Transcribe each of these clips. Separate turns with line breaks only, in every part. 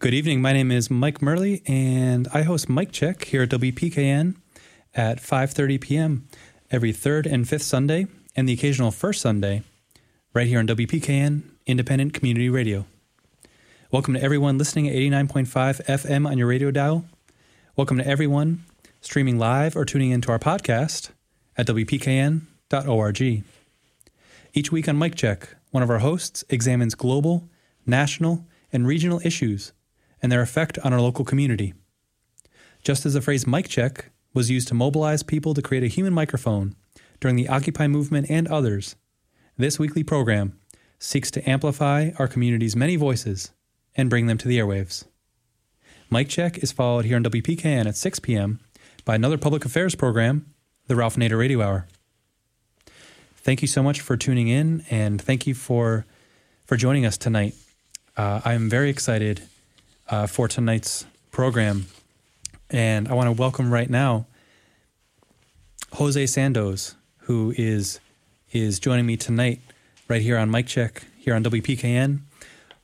Good evening. My name is Mike Merli, and I host Mic Check here at WPKN at 5:30 p.m. every third and fifth Sunday, and the occasional first Sunday, right here on WPKN Independent Community Radio. Welcome to everyone listening at 89.5 FM on your radio dial. Welcome to everyone streaming live or tuning into our podcast at WPKN.org. Each week on Mic Check, one of our hosts examines global, national, and regional issues and their effect on our local community. Just as the phrase mic check was used to mobilize people to create a human microphone during the Occupy movement and others, this weekly program seeks to amplify our community's many voices and bring them to the airwaves. Mic Check is followed here on WPKN at 6 p.m. by another public affairs program, the Ralph Nader Radio Hour. Thank you so much for tuning in, and thank you for for joining us tonight. Uh, I am very excited uh, for tonight's program. And I want to welcome right now Jose Sandoz, who is is joining me tonight right here on Mic Check here on WPKN.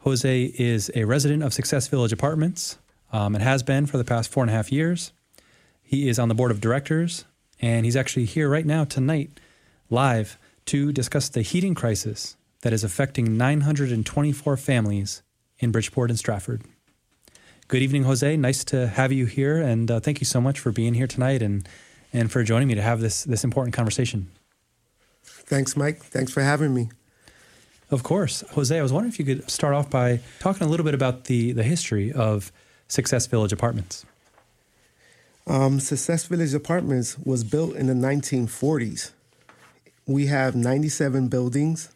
Jose is a resident of Success Village Apartments um, and has been for the past four and a half years. He is on the board of directors, and he's actually here right now tonight, live, to discuss the heating crisis that is affecting 924 families in Bridgeport and Stratford. Good evening, Jose. Nice to have you here, and uh, thank you so much for being here tonight and and for joining me to have this this important conversation.
Thanks, Mike. Thanks for having me.
Of course, Jose. I was wondering if you could start off by talking a little bit about the the history of Success Village Apartments.
Um, Success Village Apartments was built in the 1940s. We have 97 buildings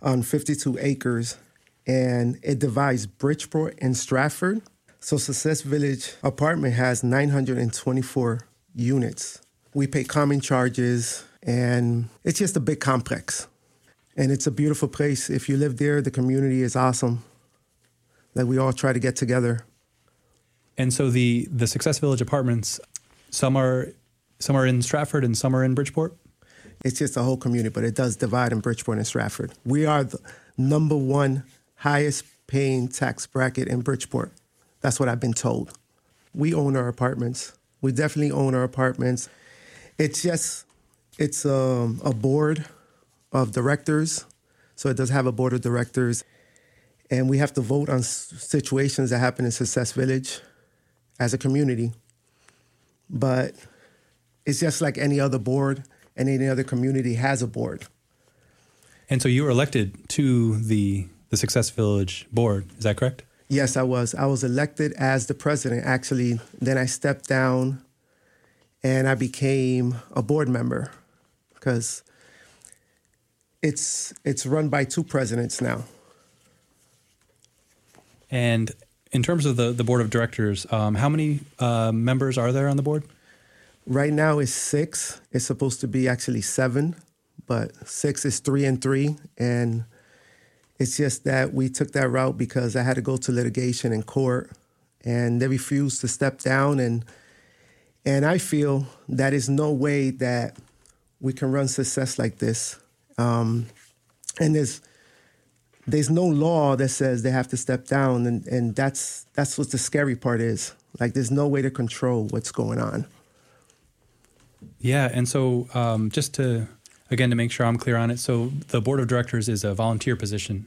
on 52 acres, and it divides Bridgeport and Stratford so Success Village apartment has 924 units. We pay common charges and it's just a big complex. And it's a beautiful place. If you live there, the community is awesome. Like we all try to get together.
And so the the Success Village apartments, some are some are in Stratford and some are in Bridgeport.
It's just a whole community, but it does divide in Bridgeport and Stratford. We are the number one highest paying tax bracket in Bridgeport. That's what I've been told. We own our apartments. We definitely own our apartments. It's just, it's um, a board of directors. So it does have a board of directors. And we have to vote on situations that happen in Success Village as a community. But it's just like any other board and any other community has a board.
And so you were elected to the the Success Village board, is that correct?
Yes, I was. I was elected as the president, actually. Then I stepped down and I became a board member because it's it's run by two presidents now.
And in terms of the, the board of directors, um, how many uh, members are there on the board?
Right now is six. It's supposed to be actually seven, but six is three and three. And it's just that we took that route because I had to go to litigation in court and they refused to step down and and I feel that is no way that we can run success like this. Um, and there's there's no law that says they have to step down and, and that's that's what the scary part is. Like there's no way to control what's going on.
Yeah, and so um, just to again to make sure I'm clear on it, so the board of directors is a volunteer position,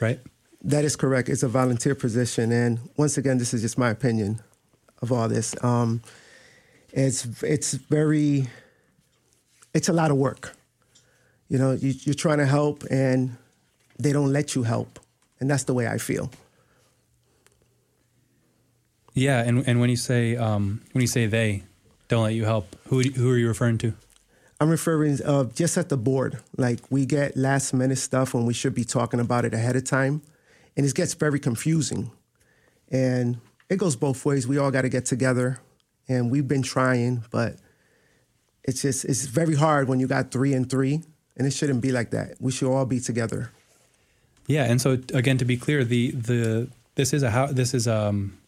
right?
That is correct. It's a volunteer position, and once again, this is just my opinion of all this. Um, it's it's very it's a lot of work. You know, you, you're trying to help, and they don't let you help, and that's the way I feel.
Yeah, and and when you say um, when you say they don't let you help, who who are you referring to?
I'm referring uh, just at the board. Like we get last minute stuff when we should be talking about it ahead of time, and it gets very confusing. And it goes both ways. We all got to get together, and we've been trying, but it's just it's very hard when you got three and three, and it shouldn't be like that. We should all be together.
Yeah, and so again, to be clear, the the this is a how this is um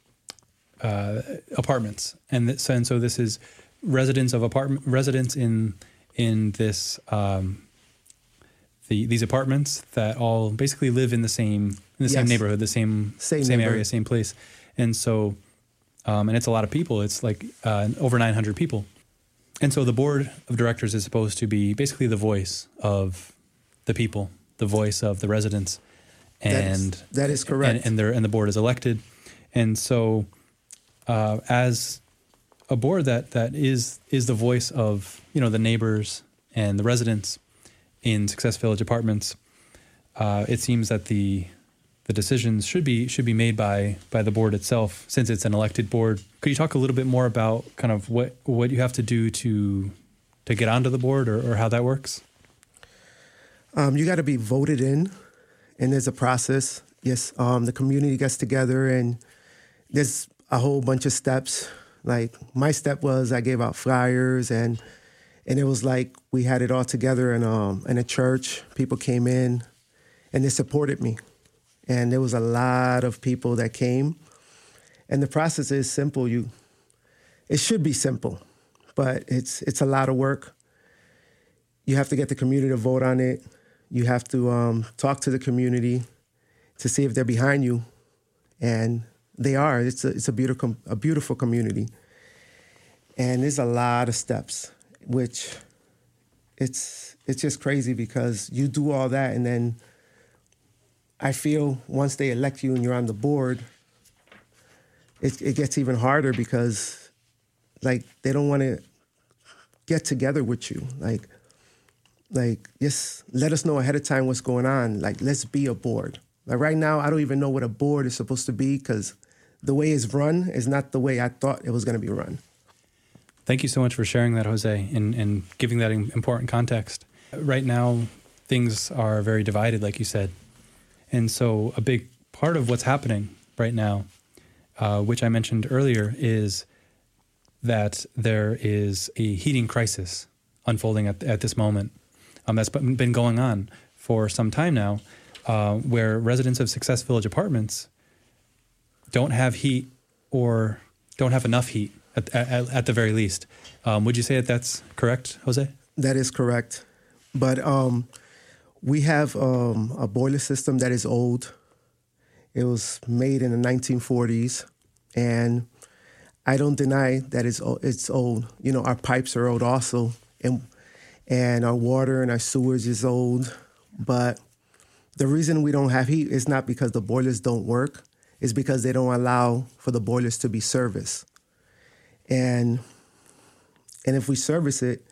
uh, apartments, and this, and so this is residents of apartment residents in in this um, the these apartments that all basically live in the same in the yes. same neighborhood, the same same, same area, same place. and so um, and it's a lot of people. It's like uh, over 900 people, and so the board of directors is supposed to be basically the voice of the people, the voice of the residents, and
that is, that is correct.
And, and, and the board is elected, and so uh, as a board that that is is the voice of you know the neighbors and the residents in Success Village Apartments. Uh, it seems that the the decisions should be should be made by by the board itself since it's an elected board. Could you talk a little bit more about kind of what what you have to do to to get onto the board or, or how that works?
Um, you got to be voted in, and there's a process. Yes, um, the community gets together, and there's a whole bunch of steps like my step was I gave out flyers and and it was like we had it all together in um in a church. People came in and they supported me. And there was a lot of people that came. And the process is simple. You it should be simple, but it's it's a lot of work. You have to get the community to vote on it. You have to um, talk to the community to see if they're behind you, and they are. It's a, it's a beautiful a beautiful community, and there's a lot of steps, which it's it's just crazy because you do all that, and then I feel once they elect you and you're on the board, it it gets even harder because like they don't want to get together with you, like like just let us know ahead of time what's going on. Like let's be a board. Like right now, I don't even know what a board is supposed to be because the way it's run is not the way I thought it was going to be run.
Thank you so much for sharing that, Jose, and, and giving that important context. Right now, things are very divided, like you said. And so, a big part of what's happening right now, uh, which I mentioned earlier, is that there is a heating crisis unfolding at, at this moment um, that's been going on for some time now, uh, where residents of Success Village Apartments don't have heat or don't have enough heat at, at, at the very least. Um, would you say that that's correct, Jose?
That is correct. But um, we have um, a boiler system that is old. It was made in the 1940s, and I don't deny that it's it's old. You know, our pipes are old also, and and our water and our sewers is old. But the reason we don't have heat is not because the boilers don't work is because they don't allow for the boilers to be serviced. And and if we service it,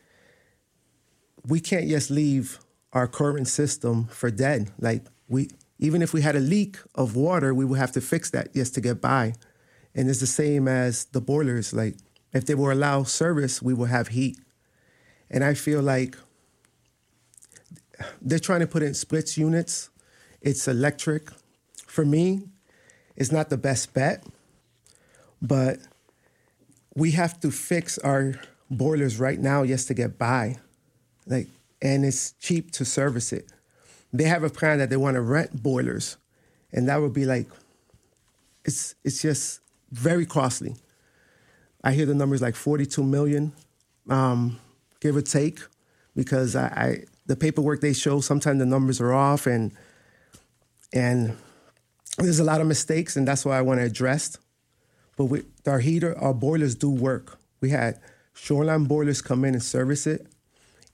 we can't just leave our current system for dead. Like we even if we had a leak of water, we would have to fix that just to get by. And it's the same as the boilers. Like if they were allowed service, we would have heat. And I feel like they're trying to put in splits units. It's electric. For me, is not the best bet, but we have to fix our boilers right now just to get by. Like, and it's cheap to service it. They have a plan that they want to rent boilers, and that would be like, it's it's just very costly. I hear the numbers like 42 million, um, give or take, because I, I the paperwork they show sometimes the numbers are off and and there's a lot of mistakes, and that's why I want to address. But with our heater, our boilers do work. We had shoreline boilers come in and service it.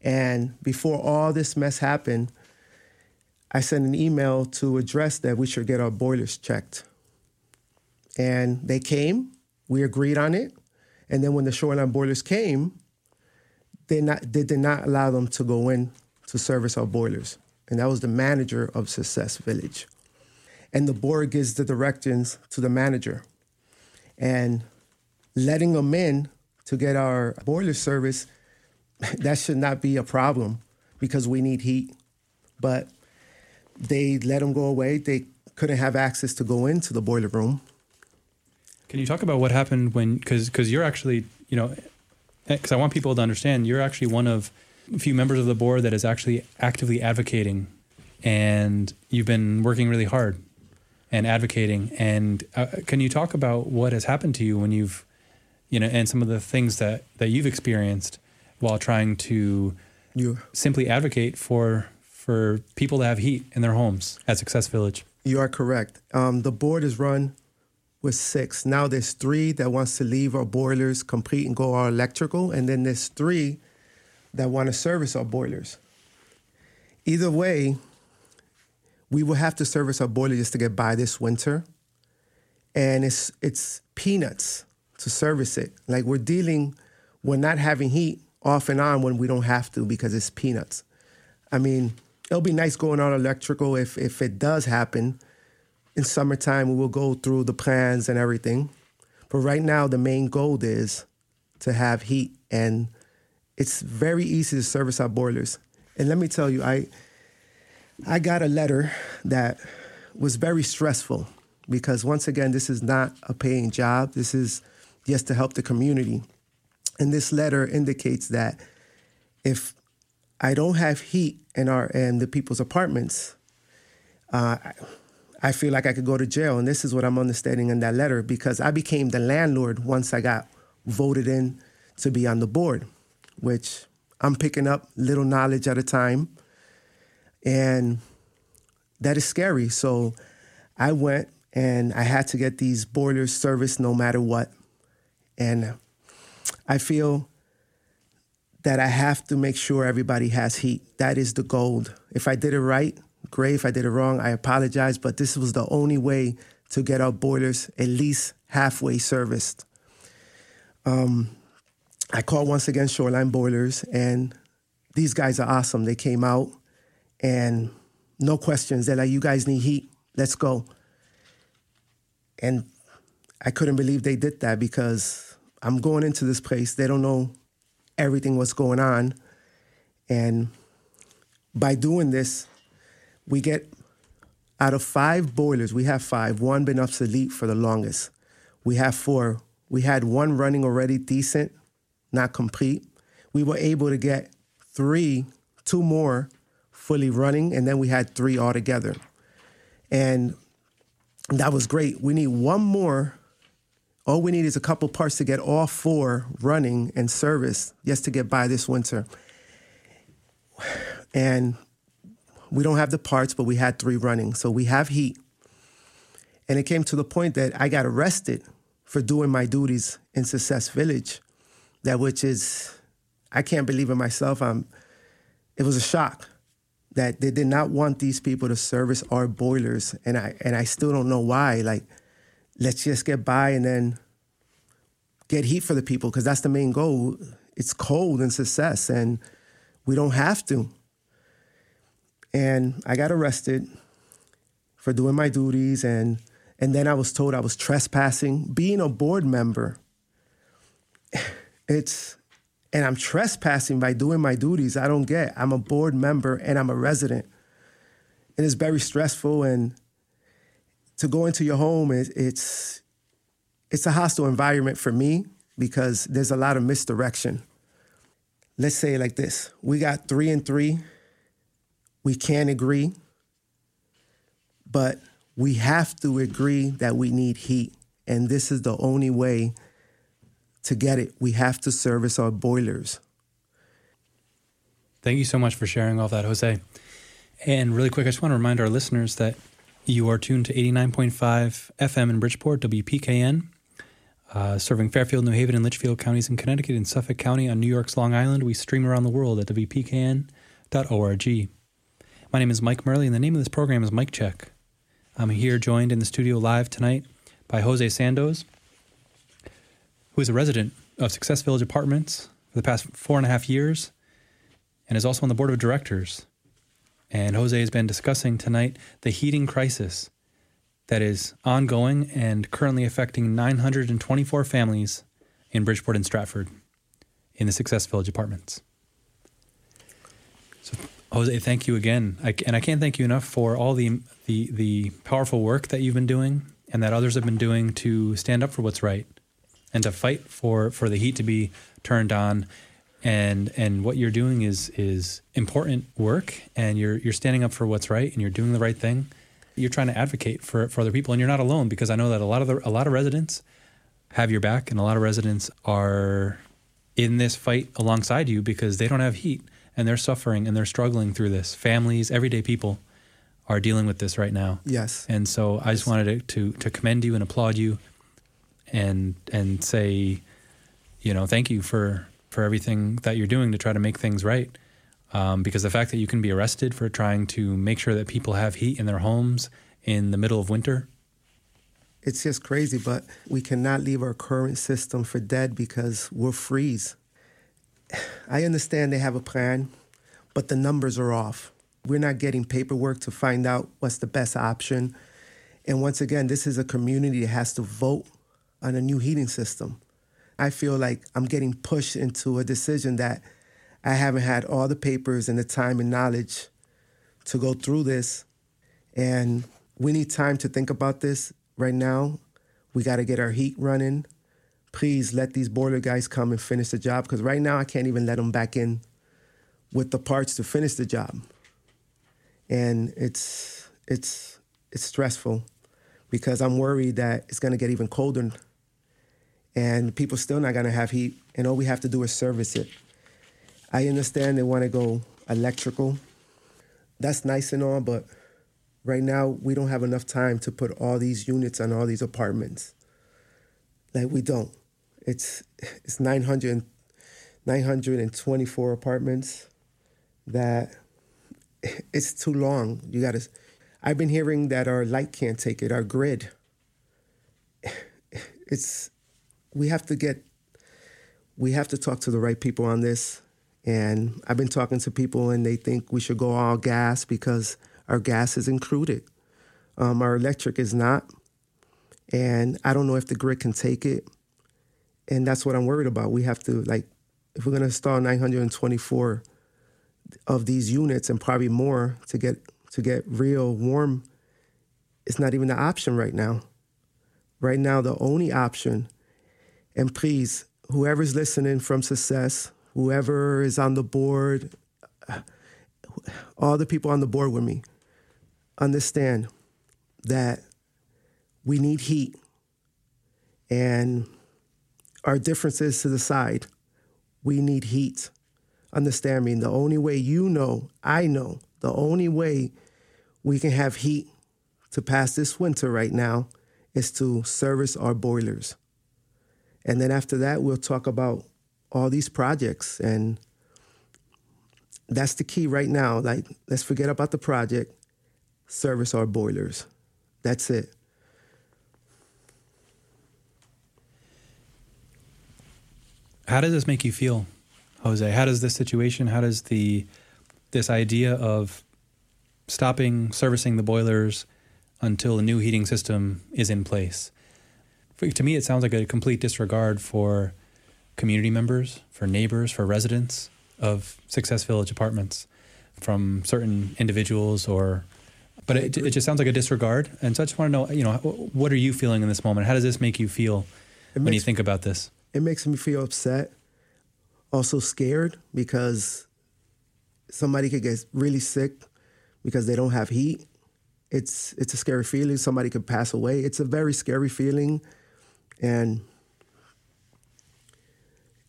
And before all this mess happened, I sent an email to address that we should get our boilers checked. And they came, we agreed on it. And then when the shoreline boilers came, they, not, they did not allow them to go in to service our boilers. And that was the manager of Success Village and the board gives the directions to the manager. And letting them in to get our boiler service, that should not be a problem because we need heat. But they let them go away. They couldn't have access to go into the boiler room.
Can you talk about what happened when, because because you're actually, you know, eh, because I want people to understand, you're actually one of a few members of the board that is actually actively advocating, and you've been working really hard and advocating. And uh, can you talk about what has happened to you when you've, you know, and some of the things that that you've experienced while trying to you, simply advocate for for people to have heat in their homes at Success Village?
You are correct. Um, the board is run with six. Now there's three that wants to leave our boilers complete and go all electrical, and then there's three that want to service our boilers. Either way, we will have to service our boiler just to get by this winter, and it's it's peanuts to service it. Like we're dealing, we're not having heat off and on when we don't have to because it's peanuts. I mean, it'll be nice going on electrical if if it does happen. In summertime, we will go through the plans and everything. But right now, the main goal is to have heat, and it's very easy to service our boilers. And let me tell you, I I got a letter that was very stressful because once again, this is not a paying job. This is just to help the community. And this letter indicates that if I don't have heat in our in the people's apartments, uh, I feel like I could go to jail. And this is what I'm understanding in that letter because I became the landlord once I got voted in to be on the board, which I'm picking up little knowledge at a time. And that is scary. So I went and I had to get these boilers serviced no matter what. And I feel that I have to make sure everybody has heat. That is the gold. If I did it right, great. If I did it wrong, I apologize. But this was the only way to get our boilers at least halfway serviced. Um, I called once again Shoreline Boilers, and these guys are awesome. They came out and no questions. They're like, you guys need heat. Let's go. And I couldn't believe they did that because I'm going into this place. They don't know everything what's going on. And by doing this, we get out of five boilers, we have five. One been obsolete for the longest. We have four. We had one running already decent, not complete. We were able to get three, two more fully running, and then we had three altogether. And that was great. We need one more. All we need is a couple parts to get all four running and service just to get by this winter. And we don't have the parts, but we had three running. So we have heat. And it came to the point that I got arrested for doing my duties in Success Village, that which is, I can't believe in myself. I'm, it was a shock that they did not want these people to service our boilers, and I and I still don't know why. Like, let's just get by and then get heat for the people because that's the main goal. It's cold and success, and we don't have to. And I got arrested for doing my duties, and and then I was told I was trespassing. Being a board member, it's and I'm trespassing by doing my duties. I don't get. I'm a board member and I'm a resident. And it's very stressful and to go into your home it, it's it's a hostile environment for me because there's a lot of misdirection. Let's say like this. We got 3 and 3. We can't agree. But we have to agree that we need heat and this is the only way to get it, we have to service our boilers.
Thank you so much for sharing all that, Jose. And really quick, I just want to remind our listeners that you are tuned to 89.5 FM in Bridgeport, WPKN, uh, serving Fairfield, New Haven, and Litchfield counties in Connecticut and Suffolk County on New York's Long Island. We stream around the world at WPKN.org. My name is Mike Merli, and the name of this program is Mic Check. I'm here joined in the studio live tonight by Jose Sandoz, who is a resident of Success Village Apartments for the past four and a half years and is also on the board of directors. And Jose has been discussing tonight the heating crisis that is ongoing and currently affecting 924 families in Bridgeport and Stratford in the Success Village Apartments. So, Jose, thank you again. I, and I can't thank you enough for all the, the, the powerful work that you've been doing and that others have been doing to stand up for what's right and to fight for for the heat to be turned on. And and what you're doing is is important work and you're you're standing up for what's right and you're doing the right thing. You're trying to advocate for for other people and you're not alone because I know that a lot of the, a lot of residents have your back and a lot of residents are in this fight alongside you because they don't have heat and they're suffering and they're struggling through this. Families everyday people are dealing with this right now.
Yes.
And so I just wanted to to, to commend you and applaud you and and say, you know, thank you for for everything that you're doing to try to make things right. Um, because the fact that you can be arrested for trying to make sure that people have heat in their homes in the middle of winter.
It's just crazy, but we cannot leave our current system for dead because we'll freeze. I understand they have a plan, but the numbers are off. We're not getting paperwork to find out what's the best option. And once again, this is a community that has to vote on a new heating system. I feel like I'm getting pushed into a decision that I haven't had all the papers and the time and knowledge to go through this. And we need time to think about this right now. We got to get our heat running. Please let these boiler guys come and finish the job because right now I can't even let them back in with the parts to finish the job. And it's it's it's stressful because I'm worried that it's going to get even colder and people still not to have heat and all we have to do is service it. I understand they want to go electrical. That's nice and all, but right now we don't have enough time to put all these units on all these apartments. Like we don't. It's it's 900 924 apartments that it's too long. You got to I've been hearing that our light can't take it, our grid. It's we have to get we have to talk to the right people on this and I've been talking to people, and they think we should go all gas because our gas is included. Um, our electric is not. And I don't know if the grid can take it. And that's what I'm worried about. We have to, like, if we're going to install 924 of these units and probably more to get to get real warm, it's not even an option right now. Right now, the only option, and please, whoever's listening from Success, whoever is on the board, all the people on the board with me, understand that we need heat and our differences to the side. We need heat. Understand me. The only way you know, I know, the only way we can have heat to pass this winter right now is to service our boilers. And then after that, we'll talk about all these projects. And that's the key right now. Like let's forget about the project. Service our boilers. That's it.
How does this make you feel jose? How does this situation how does the this idea of stopping servicing the boilers until a new heating system is in place to me it sounds like a complete disregard for community members, for neighbors, for residents of Success Village apartments from certain individuals or but it, it just sounds like a disregard. And so i just want to know you know what are you feeling in this moment? How does this make you feel it when makes, you think about this?
It makes me feel upset also scared because somebody could get really sick because they don't have heat. It's it's a scary feeling. Somebody could pass away. It's a very scary feeling and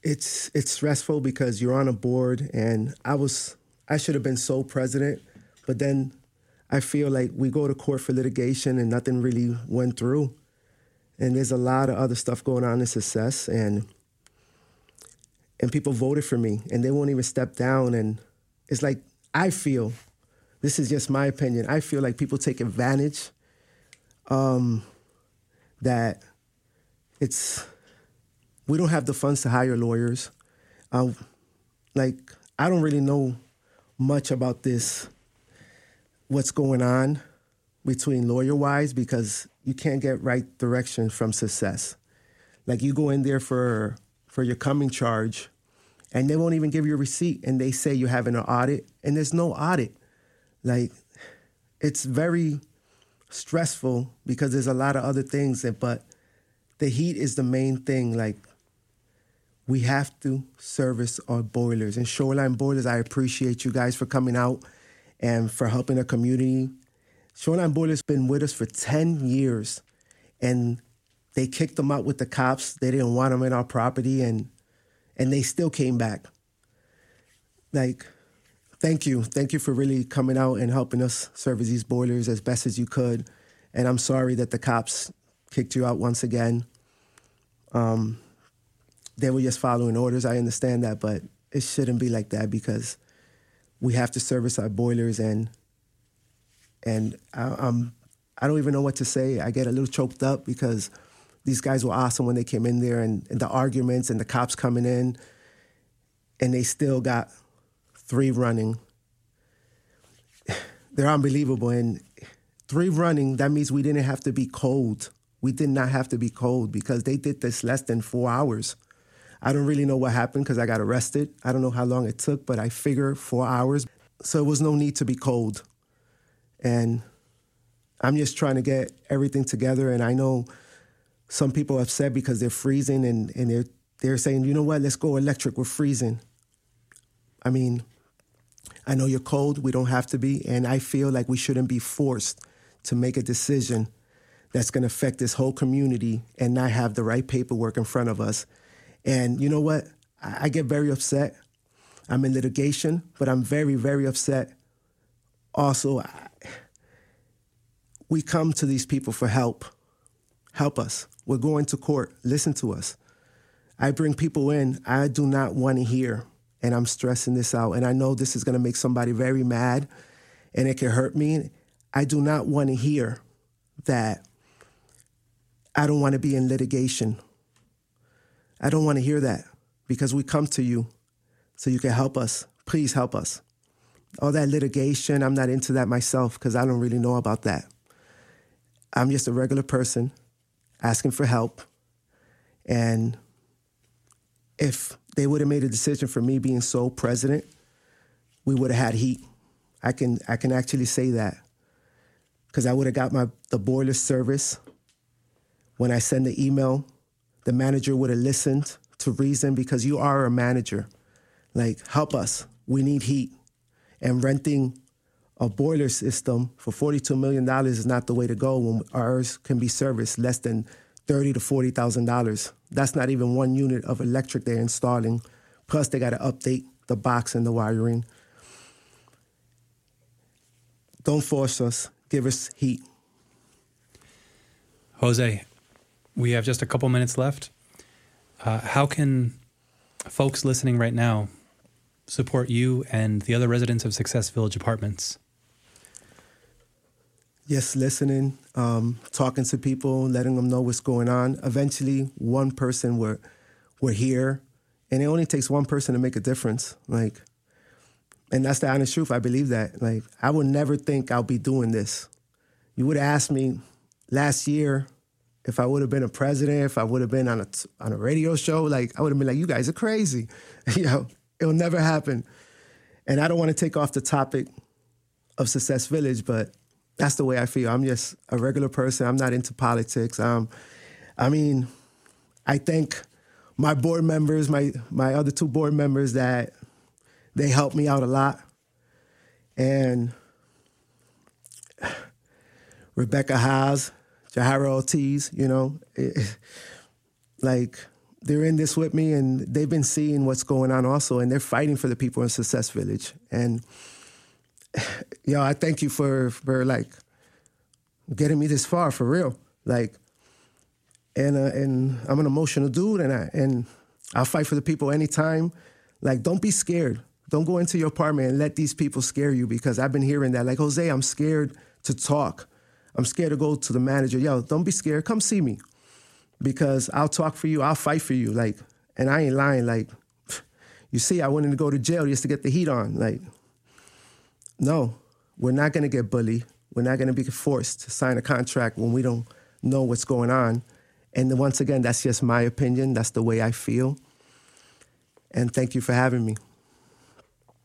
it's it's stressful because you're on a board and I was I should have been sole president, but then I feel like we go to court for litigation and nothing really went through. And there's a lot of other stuff going on in success and and people voted for me and they won't even step down and it's like I feel this is just my opinion. I feel like people take advantage um, that it's we don't have the funds to hire lawyers. Uh, like, I don't really know much about this, what's going on between lawyer wise, because you can't get right direction from success. Like, you go in there for for your coming charge, and they won't even give you a receipt, and they say you're having an audit, and there's no audit. Like, it's very stressful because there's a lot of other things that, but the heat is the main thing. Like, we have to service our boilers. And Shoreline Boilers, I appreciate you guys for coming out and for helping the community. Shoreline Boilers been with us for 10 years and they kicked them out with the cops. They didn't want them in our property and and they still came back. Like thank you. Thank you for really coming out and helping us service these boilers as best as you could. And I'm sorry that the cops kicked you out once again. Um, they were just following orders. I understand that, but it shouldn't be like that because we have to service our boilers and and I, um, I don't even know what to say. I get a little choked up because these guys were awesome when they came in there and, and the arguments and the cops coming in and they still got three running. They're unbelievable. And three running, that means we didn't have to be cold. We did not have to be cold because they did this less than four hours. I don't really know what happened because I got arrested. I don't know how long it took, but I figure four hours. So it was no need to be cold. And I'm just trying to get everything together. And I know some people are upset because they're freezing and, and they're, they're saying, you know what, let's go electric, we're freezing. I mean, I know you're cold, we don't have to be. And I feel like we shouldn't be forced to make a decision that's going to affect this whole community and not have the right paperwork in front of us and you know what? I, I get very upset. I'm in litigation, but I'm very, very upset. Also, I, we come to these people for help. Help us. We're going to court. Listen to us. I bring people in I do not want to hear, and I'm stressing this out. And I know this is going to make somebody very mad and it can hurt me. I do not want to hear that I don't want to be in litigation I don't want to hear that because we come to you so you can help us. Please help us. All that litigation, I'm not into that myself because I don't really know about that. I'm just a regular person asking for help. And if they would have made a decision for me being sole president, we would have had heat. I can I can actually say that because I would have got my the boiler service when I send the email the manager would have listened to reason because you are a manager. Like, help us. We need heat. And renting a boiler system for $42 million is not the way to go when ours can be serviced less than thirty to forty thousand dollars. That's not even one unit of electric they're installing. Plus, they got to update the box and the wiring. Don't force us. Give us heat.
Jose, we have just a couple minutes left. Uh, how can folks listening right now support you and the other residents of Success Village Apartments?
Yes, listening, um, talking to people, letting them know what's going on. Eventually, one person will we're here, and it only takes one person to make a difference. Like, and that's the honest truth. I believe that. Like, I would never think I'll be doing this. You would have asked me last year if I would have been a president, if I would have been on a on a radio show, like I would have been like, "You guys are crazy," you know. It'll never happen. And I don't want to take off the topic of Success Village, but that's the way I feel. I'm just a regular person. I'm not into politics. Um, I mean, I thank my board members, my my other two board members, that they helped me out a lot, and Rebecca Haas Jahira Ortiz, you know, it, like they're in this with me and they've been seeing what's going on also and they're fighting for the people in Success Village. And yo, know, I thank you for for like getting me this far for real. Like and uh, and I'm an emotional dude and I and I'll fight for the people anytime. Like don't be scared. Don't go into your apartment and let these people scare you because I've been hearing that like Jose, I'm scared to talk. I'm scared to go to the manager. Yo, don't be scared. Come see me because I'll talk for you. I'll fight for you. Like, and I ain't lying. Like, you see, I wanted to go to jail just to get the heat on. Like, no, we're not going to get bullied. We're not going to be forced to sign a contract when we don't know what's going on. And once again, that's just my opinion. That's the way I feel. And thank you for having me.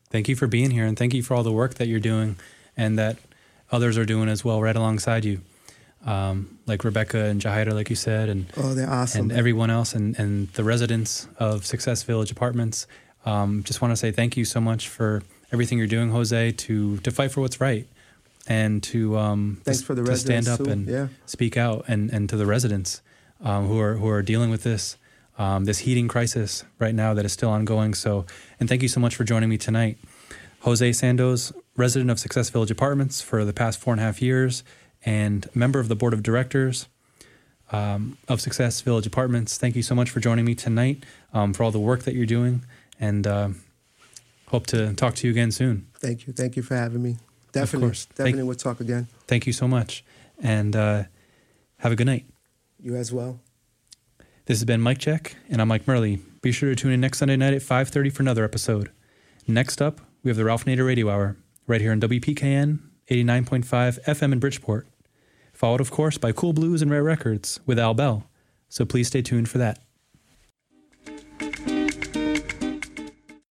Thank you for being here, and thank you for all the work that you're doing, and that others are doing as well, right alongside you. Um, like Rebecca and Jahida, like you said, and
oh, they're awesome,
and everyone else, and and the residents of Success Village Apartments. Um, just want to say thank you so much for everything you're doing, Jose, to to fight for what's right, and to um,
thanks for the
to stand up
too.
and
yeah.
speak out, and and to the residents um, who are who are dealing with this um, this heating crisis right now that is still ongoing. So, and thank you so much for joining me tonight. Jose Sandoz, resident of Success Village Apartments for the past four and a half years and member of the board of directors. um, of Success Village Apartments. Thank you so much for joining me tonight um, for all the work that you're doing, and uh, hope to talk to you again soon.
Thank you. Thank you for having me. Definitely.
course. Thank-
Definitely we'll talk again.
Thank you so much, and uh, have a good night.
You as well.
This has been Mic Check, and I'm Mike Merli. Be sure to tune in next Sunday night at 5.30 for another episode. Next up, we have the Ralph Nader Radio Hour, right here on WPKN 89.5 FM in Bridgeport. Followed, of course, by Cool Blues and Rare Records with Al Bell. So please stay tuned for that.